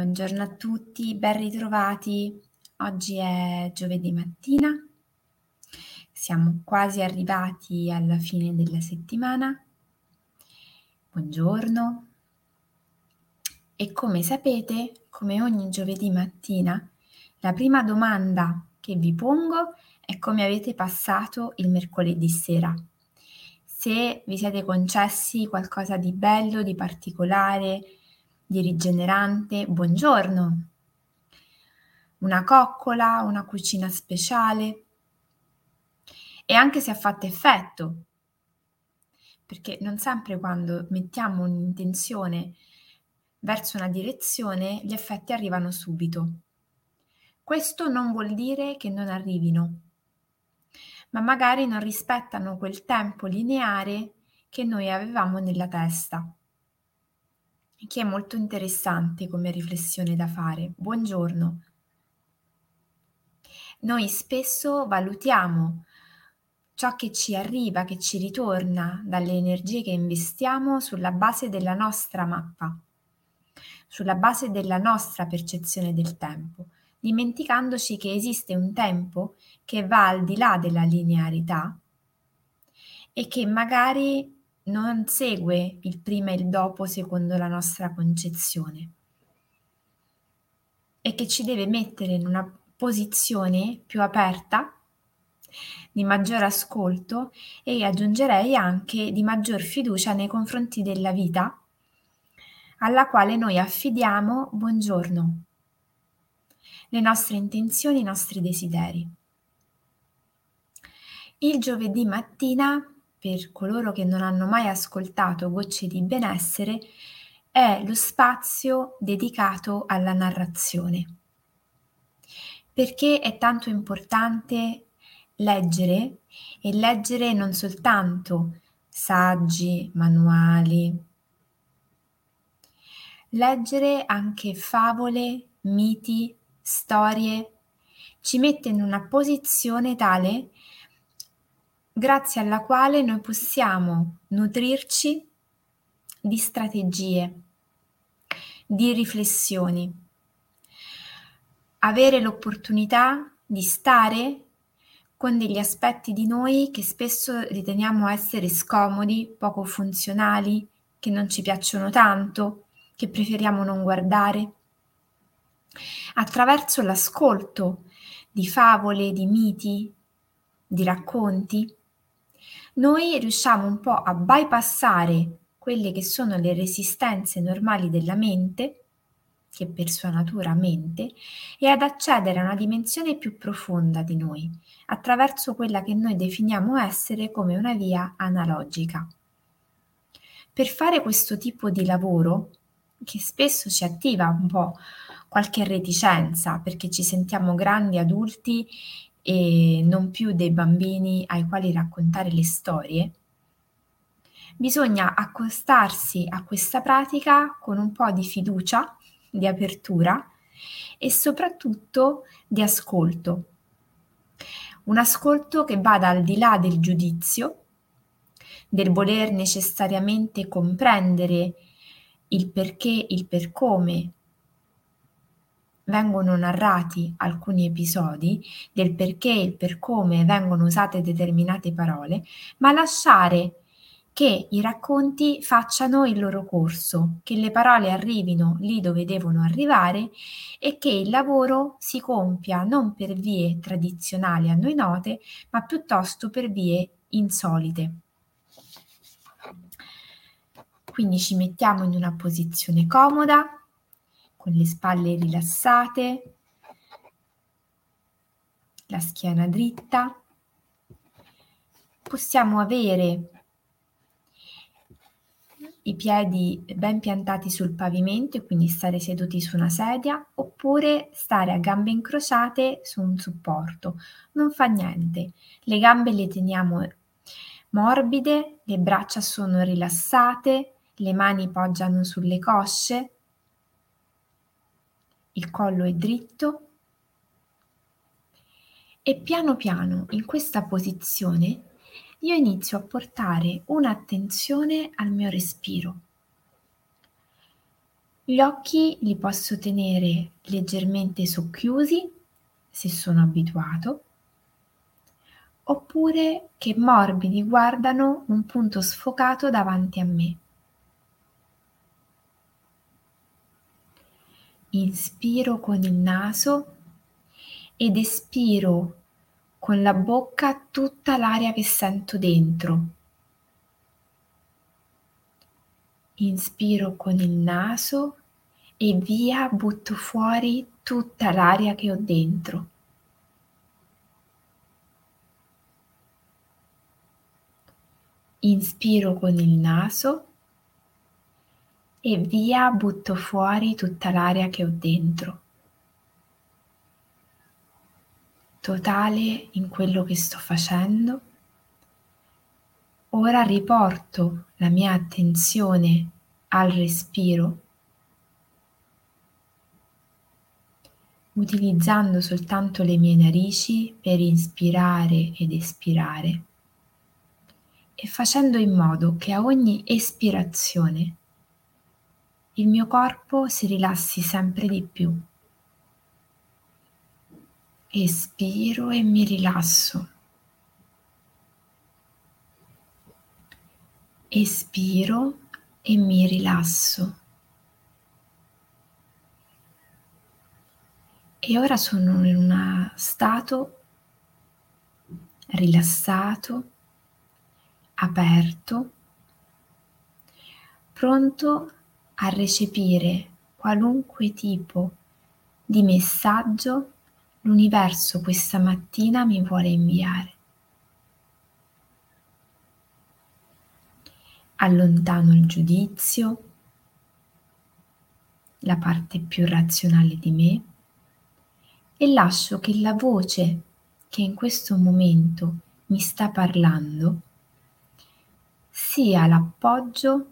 Buongiorno a tutti, ben ritrovati. Oggi è giovedì mattina, siamo quasi arrivati alla fine della settimana. Buongiorno. E come sapete, come ogni giovedì mattina, la prima domanda che vi pongo è come avete passato il mercoledì sera. Se vi siete concessi qualcosa di bello, di particolare, di rigenerante, buongiorno. Una coccola, una cucina speciale. E anche se ha fatto effetto, perché non sempre quando mettiamo un'intenzione verso una direzione gli effetti arrivano subito. Questo non vuol dire che non arrivino, ma magari non rispettano quel tempo lineare che noi avevamo nella testa che è molto interessante come riflessione da fare. Buongiorno. Noi spesso valutiamo ciò che ci arriva, che ci ritorna dalle energie che investiamo sulla base della nostra mappa, sulla base della nostra percezione del tempo, dimenticandoci che esiste un tempo che va al di là della linearità e che magari non segue il prima e il dopo secondo la nostra concezione e che ci deve mettere in una posizione più aperta, di maggior ascolto e aggiungerei anche di maggior fiducia nei confronti della vita alla quale noi affidiamo buongiorno, le nostre intenzioni, i nostri desideri. Il giovedì mattina per coloro che non hanno mai ascoltato Gocce di benessere è lo spazio dedicato alla narrazione. Perché è tanto importante leggere e leggere non soltanto saggi, manuali, leggere anche favole, miti, storie, ci mette in una posizione tale grazie alla quale noi possiamo nutrirci di strategie, di riflessioni, avere l'opportunità di stare con degli aspetti di noi che spesso riteniamo essere scomodi, poco funzionali, che non ci piacciono tanto, che preferiamo non guardare. Attraverso l'ascolto di favole, di miti, di racconti, noi riusciamo un po' a bypassare quelle che sono le resistenze normali della mente, che per sua natura mente, e ad accedere a una dimensione più profonda di noi, attraverso quella che noi definiamo essere come una via analogica. Per fare questo tipo di lavoro, che spesso ci attiva un po' qualche reticenza, perché ci sentiamo grandi adulti e non più dei bambini ai quali raccontare le storie, bisogna accostarsi a questa pratica con un po' di fiducia, di apertura e soprattutto di ascolto. Un ascolto che vada al di là del giudizio, del voler necessariamente comprendere il perché, il per come vengono narrati alcuni episodi del perché e per come vengono usate determinate parole, ma lasciare che i racconti facciano il loro corso, che le parole arrivino lì dove devono arrivare e che il lavoro si compia non per vie tradizionali a noi note, ma piuttosto per vie insolite. Quindi ci mettiamo in una posizione comoda, con le spalle rilassate, la schiena dritta. Possiamo avere i piedi ben piantati sul pavimento e quindi stare seduti su una sedia oppure stare a gambe incrociate su un supporto. Non fa niente, le gambe le teniamo morbide, le braccia sono rilassate, le mani poggiano sulle cosce, il collo è dritto e piano piano in questa posizione io inizio a portare un'attenzione al mio respiro. Gli occhi li posso tenere leggermente socchiusi se sono abituato, oppure che morbidi guardano un punto sfocato davanti a me. Inspiro con il naso ed espiro con la bocca tutta l'aria che sento dentro. Inspiro con il naso e via butto fuori tutta l'aria che ho dentro. Inspiro con il naso e via butto fuori tutta l'aria che ho dentro. Totale in quello che sto facendo. Ora riporto la mia attenzione al respiro utilizzando soltanto le mie narici per inspirare ed espirare e facendo in modo che a ogni espirazione il mio corpo si rilassi sempre di più. Espiro e mi rilasso. Espiro e mi rilasso. E ora sono in uno stato rilassato, aperto, pronto a recepire qualunque tipo di messaggio l'universo questa mattina mi vuole inviare. Allontano il giudizio, la parte più razionale di me e lascio che la voce che in questo momento mi sta parlando sia l'appoggio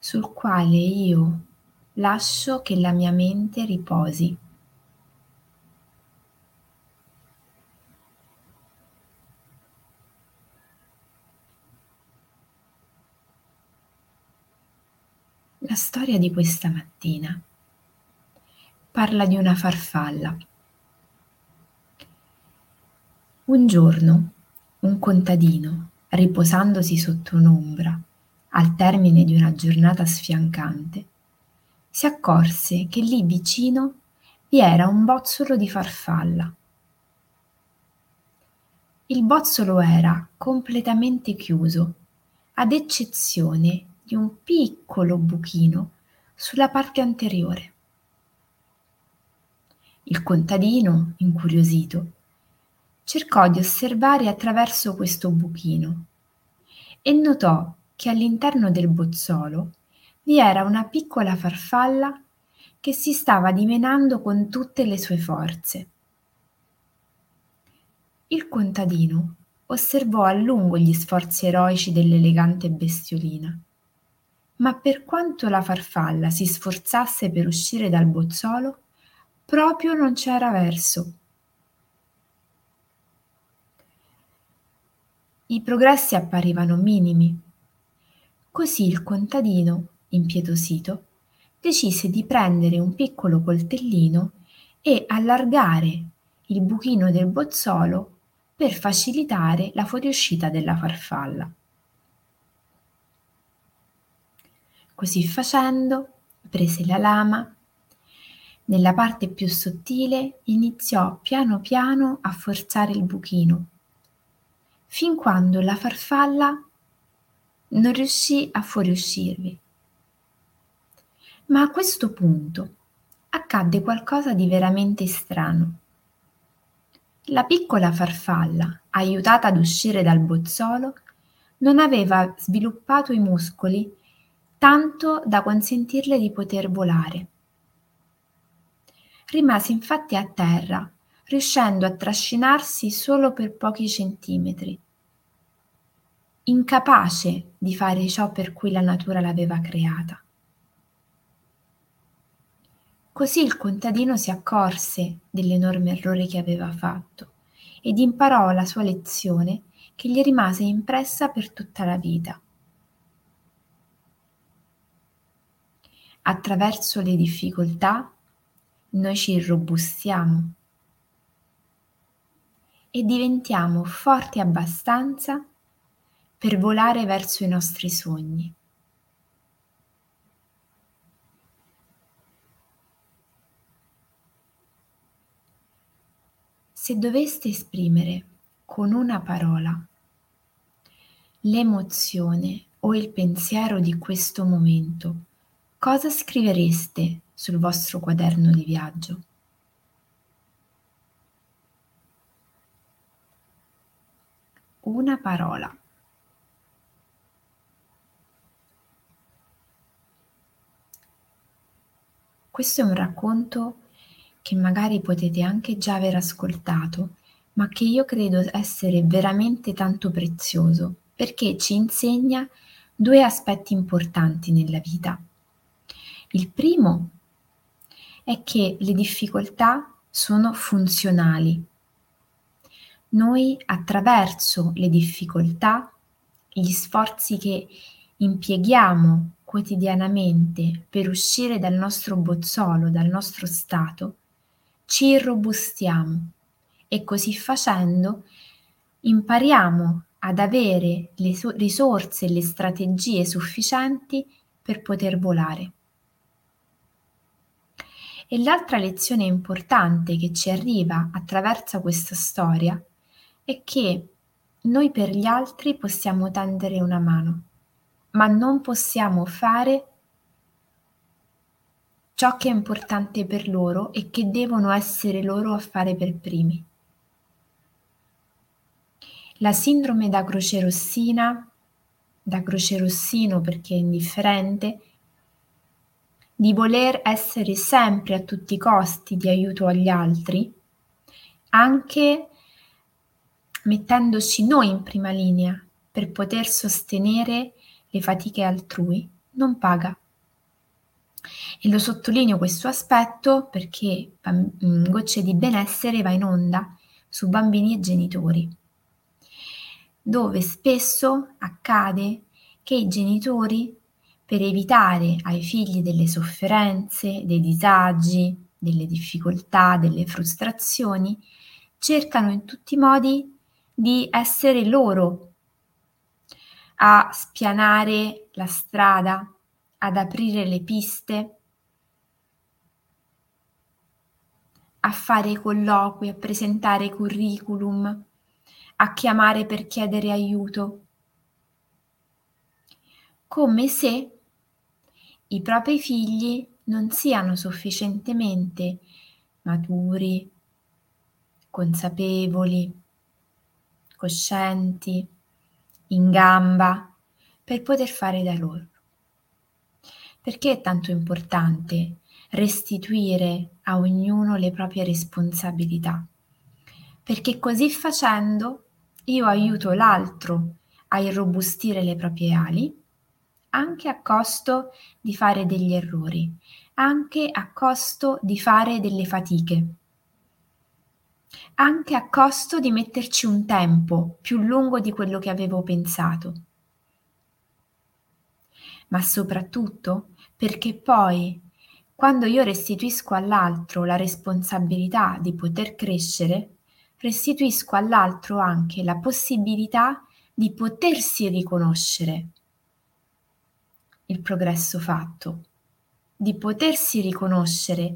sul quale io lascio che la mia mente riposi. La storia di questa mattina parla di una farfalla. Un giorno un contadino, riposandosi sotto un'ombra, al termine di una giornata sfiancante, si accorse che lì vicino vi era un bozzolo di farfalla. Il bozzolo era completamente chiuso, ad eccezione di un piccolo buchino sulla parte anteriore. Il contadino, incuriosito, cercò di osservare attraverso questo buchino e notò che all'interno del bozzolo vi era una piccola farfalla che si stava dimenando con tutte le sue forze. Il contadino osservò a lungo gli sforzi eroici dell'elegante bestiolina, ma per quanto la farfalla si sforzasse per uscire dal bozzolo, proprio non c'era verso. I progressi apparivano minimi Così il contadino, impietosito, decise di prendere un piccolo coltellino e allargare il buchino del bozzolo per facilitare la fuoriuscita della farfalla. Così facendo, prese la lama, nella parte più sottile iniziò piano piano a forzare il buchino, fin quando la farfalla non riuscì a fuoriuscirvi. Ma a questo punto accadde qualcosa di veramente strano. La piccola farfalla, aiutata ad uscire dal bozzolo, non aveva sviluppato i muscoli tanto da consentirle di poter volare. Rimase infatti a terra, riuscendo a trascinarsi solo per pochi centimetri incapace di fare ciò per cui la natura l'aveva creata. Così il contadino si accorse dell'enorme errore che aveva fatto ed imparò la sua lezione che gli rimase impressa per tutta la vita. attraverso le difficoltà noi ci irrobustiamo e diventiamo forti abbastanza per volare verso i nostri sogni. Se doveste esprimere con una parola l'emozione o il pensiero di questo momento, cosa scrivereste sul vostro quaderno di viaggio? Una parola. Questo è un racconto che magari potete anche già aver ascoltato, ma che io credo essere veramente tanto prezioso perché ci insegna due aspetti importanti nella vita. Il primo è che le difficoltà sono funzionali. Noi attraverso le difficoltà, gli sforzi che impieghiamo quotidianamente per uscire dal nostro bozzolo, dal nostro stato, ci irrobustiamo e così facendo impariamo ad avere le risorse e le strategie sufficienti per poter volare. E l'altra lezione importante che ci arriva attraverso questa storia è che noi per gli altri possiamo tendere una mano, ma non possiamo fare ciò che è importante per loro e che devono essere loro a fare per primi. La sindrome da croce rossina, da croce rossino perché è indifferente, di voler essere sempre a tutti i costi di aiuto agli altri, anche mettendoci noi in prima linea per poter sostenere le fatiche altrui, non paga. E lo sottolineo questo aspetto perché mm, Gocce di benessere va in onda su bambini e genitori, dove spesso accade che i genitori per evitare ai figli delle sofferenze, dei disagi, delle difficoltà, delle frustrazioni, cercano in tutti i modi di essere loro a spianare la strada, ad aprire le piste, a fare colloqui, a presentare curriculum, a chiamare per chiedere aiuto, come se i propri figli non siano sufficientemente maturi, consapevoli, coscienti, in gamba per poter fare da loro. Perché è tanto importante restituire a ognuno le proprie responsabilità? Perché così facendo io aiuto l'altro a irrobustire le proprie ali anche a costo di fare degli errori, anche a costo di fare delle fatiche, anche a costo di metterci un tempo più lungo di quello che avevo pensato. Ma soprattutto perché poi, quando io restituisco all'altro la responsabilità di poter crescere, restituisco all'altro anche la possibilità di potersi riconoscere il progresso fatto, di potersi riconoscere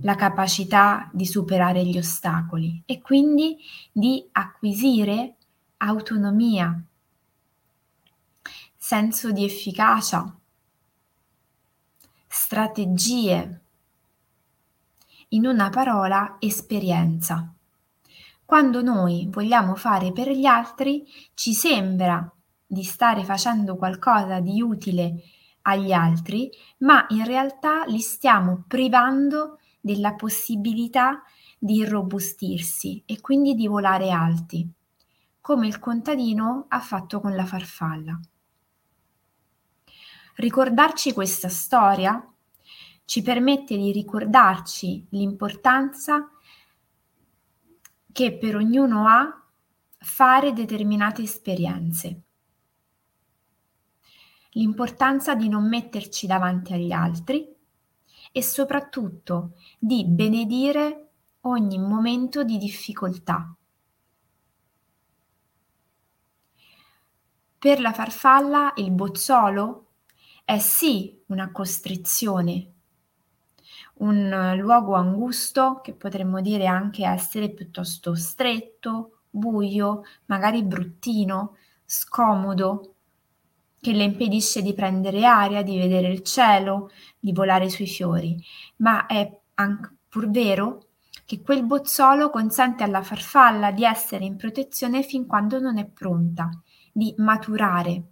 la capacità di superare gli ostacoli e quindi di acquisire autonomia, senso di efficacia, strategie, in una parola esperienza. Quando noi vogliamo fare per gli altri, ci sembra di stare facendo qualcosa di utile agli altri, ma in realtà li stiamo privando della possibilità di irrobustirsi e quindi di volare alti, come il contadino ha fatto con la farfalla. Ricordarci questa storia ci permette di ricordarci l'importanza che per ognuno ha fare determinate esperienze l'importanza di non metterci davanti agli altri e soprattutto di benedire ogni momento di difficoltà. Per la farfalla il bozzolo è sì una costrizione, un luogo angusto che potremmo dire anche essere piuttosto stretto, buio, magari bruttino, scomodo, che le impedisce di prendere aria, di vedere il cielo, di volare sui fiori, ma è anche pur vero che quel bozzolo consente alla farfalla di essere in protezione fin quando non è pronta, di maturare.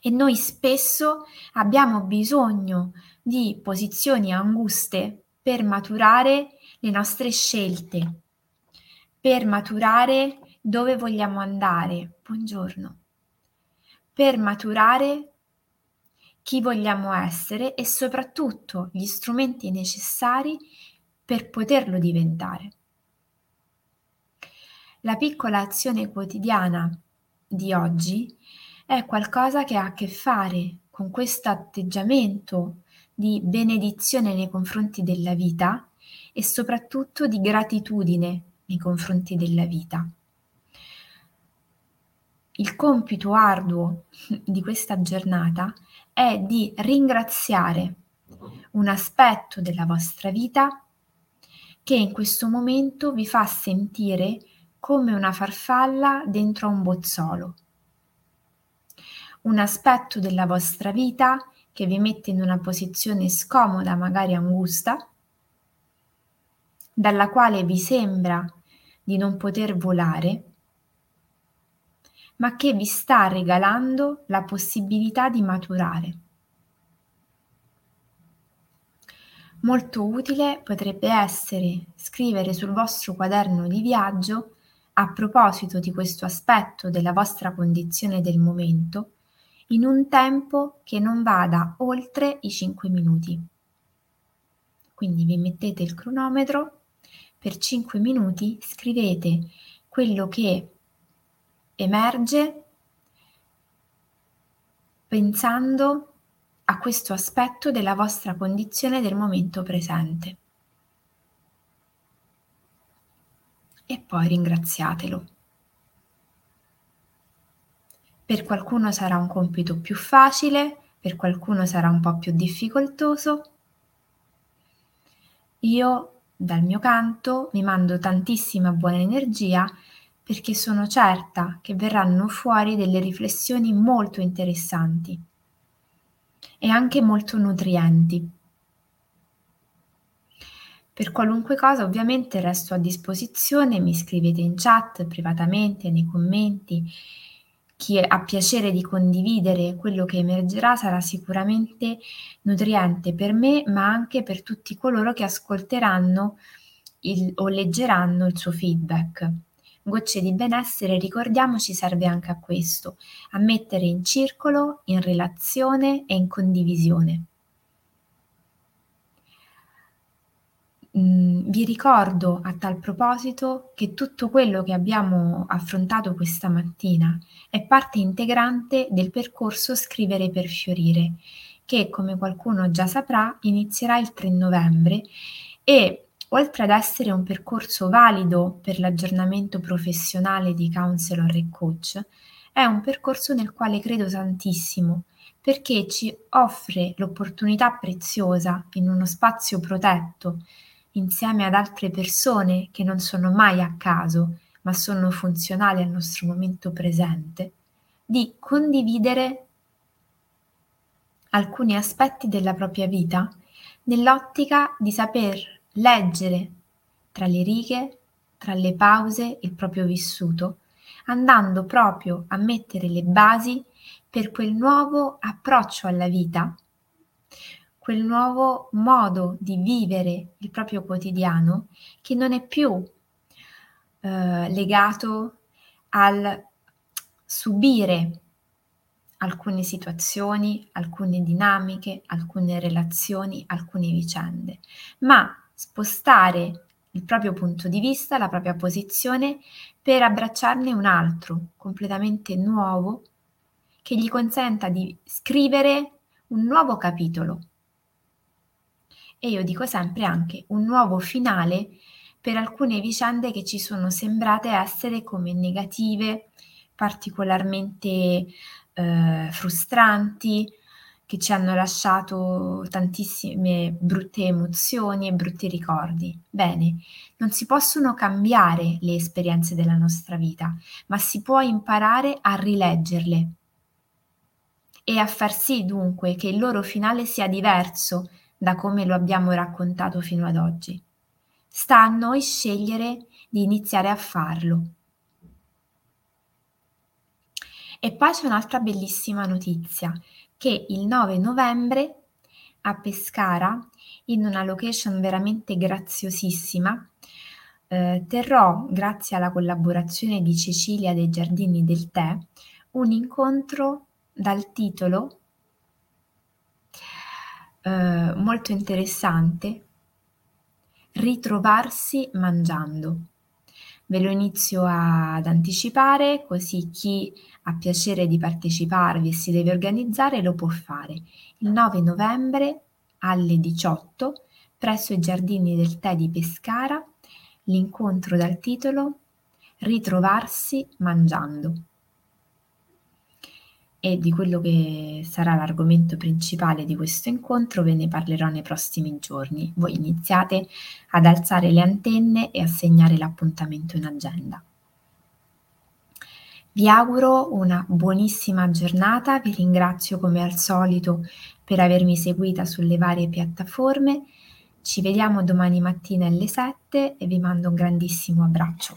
E noi spesso abbiamo bisogno di posizioni anguste per maturare le nostre scelte, per maturare dove vogliamo andare. Buongiorno. Per maturare chi vogliamo essere e soprattutto gli strumenti necessari per poterlo diventare. La piccola azione quotidiana di oggi è qualcosa che ha a che fare con questo atteggiamento di benedizione nei confronti della vita e soprattutto di gratitudine nei confronti della vita. Il compito arduo di questa giornata è di ringraziare un aspetto della vostra vita che in questo momento vi fa sentire come una farfalla dentro un bozzolo. Un aspetto della vostra vita che vi mette in una posizione scomoda, magari angusta, dalla quale vi sembra di non poter volare, ma che vi sta regalando la possibilità di maturare. Molto utile potrebbe essere scrivere sul vostro quaderno di viaggio a proposito di questo aspetto della vostra condizione del momento in un tempo che non vada oltre i 5 minuti. Quindi vi mettete il cronometro, per 5 minuti scrivete quello che emerge pensando a questo aspetto della vostra condizione del momento presente. E poi ringraziatelo. Per qualcuno sarà un compito più facile, per qualcuno sarà un po' più difficoltoso. Io, dal mio canto, vi mando tantissima buona energia perché sono certa che verranno fuori delle riflessioni molto interessanti e anche molto nutrienti. Per qualunque cosa ovviamente resto a disposizione, mi scrivete in chat privatamente, nei commenti chi ha piacere di condividere quello che emergerà sarà sicuramente nutriente per me, ma anche per tutti coloro che ascolteranno il, o leggeranno il suo feedback. Gocce di benessere, ricordiamoci, serve anche a questo, a mettere in circolo, in relazione e in condivisione. Mm, vi ricordo a tal proposito che tutto quello che abbiamo affrontato questa mattina è parte integrante del percorso Scrivere per fiorire, che come qualcuno già saprà inizierà il 3 novembre e oltre ad essere un percorso valido per l'aggiornamento professionale di counselor e coach, è un percorso nel quale credo tantissimo perché ci offre l'opportunità preziosa in uno spazio protetto insieme ad altre persone che non sono mai a caso, ma sono funzionali al nostro momento presente, di condividere alcuni aspetti della propria vita nell'ottica di saper leggere tra le righe, tra le pause, il proprio vissuto, andando proprio a mettere le basi per quel nuovo approccio alla vita quel nuovo modo di vivere il proprio quotidiano che non è più eh, legato al subire alcune situazioni, alcune dinamiche, alcune relazioni, alcune vicende, ma spostare il proprio punto di vista, la propria posizione per abbracciarne un altro completamente nuovo che gli consenta di scrivere un nuovo capitolo. E io dico sempre anche un nuovo finale per alcune vicende che ci sono sembrate essere come negative, particolarmente eh, frustranti, che ci hanno lasciato tantissime brutte emozioni e brutti ricordi. Bene, non si possono cambiare le esperienze della nostra vita, ma si può imparare a rileggerle e a far sì dunque che il loro finale sia diverso da come lo abbiamo raccontato fino ad oggi. Sta a noi scegliere di iniziare a farlo. E poi c'è un'altra bellissima notizia che il 9 novembre a Pescara, in una location veramente graziosissima, eh, terrò, grazie alla collaborazione di Cecilia dei Giardini del Tè, un incontro dal titolo eh, molto interessante, Ritrovarsi mangiando. Ve lo inizio ad anticipare così chi ha piacere di parteciparvi e si deve organizzare lo può fare. Il 9 novembre alle 18 presso i giardini del tè di Pescara l'incontro dal titolo Ritrovarsi mangiando e di quello che sarà l'argomento principale di questo incontro ve ne parlerò nei prossimi giorni. Voi iniziate ad alzare le antenne e a segnare l'appuntamento in agenda. Vi auguro una buonissima giornata, vi ringrazio come al solito per avermi seguita sulle varie piattaforme. Ci vediamo domani mattina alle 7 e vi mando un grandissimo abbraccio.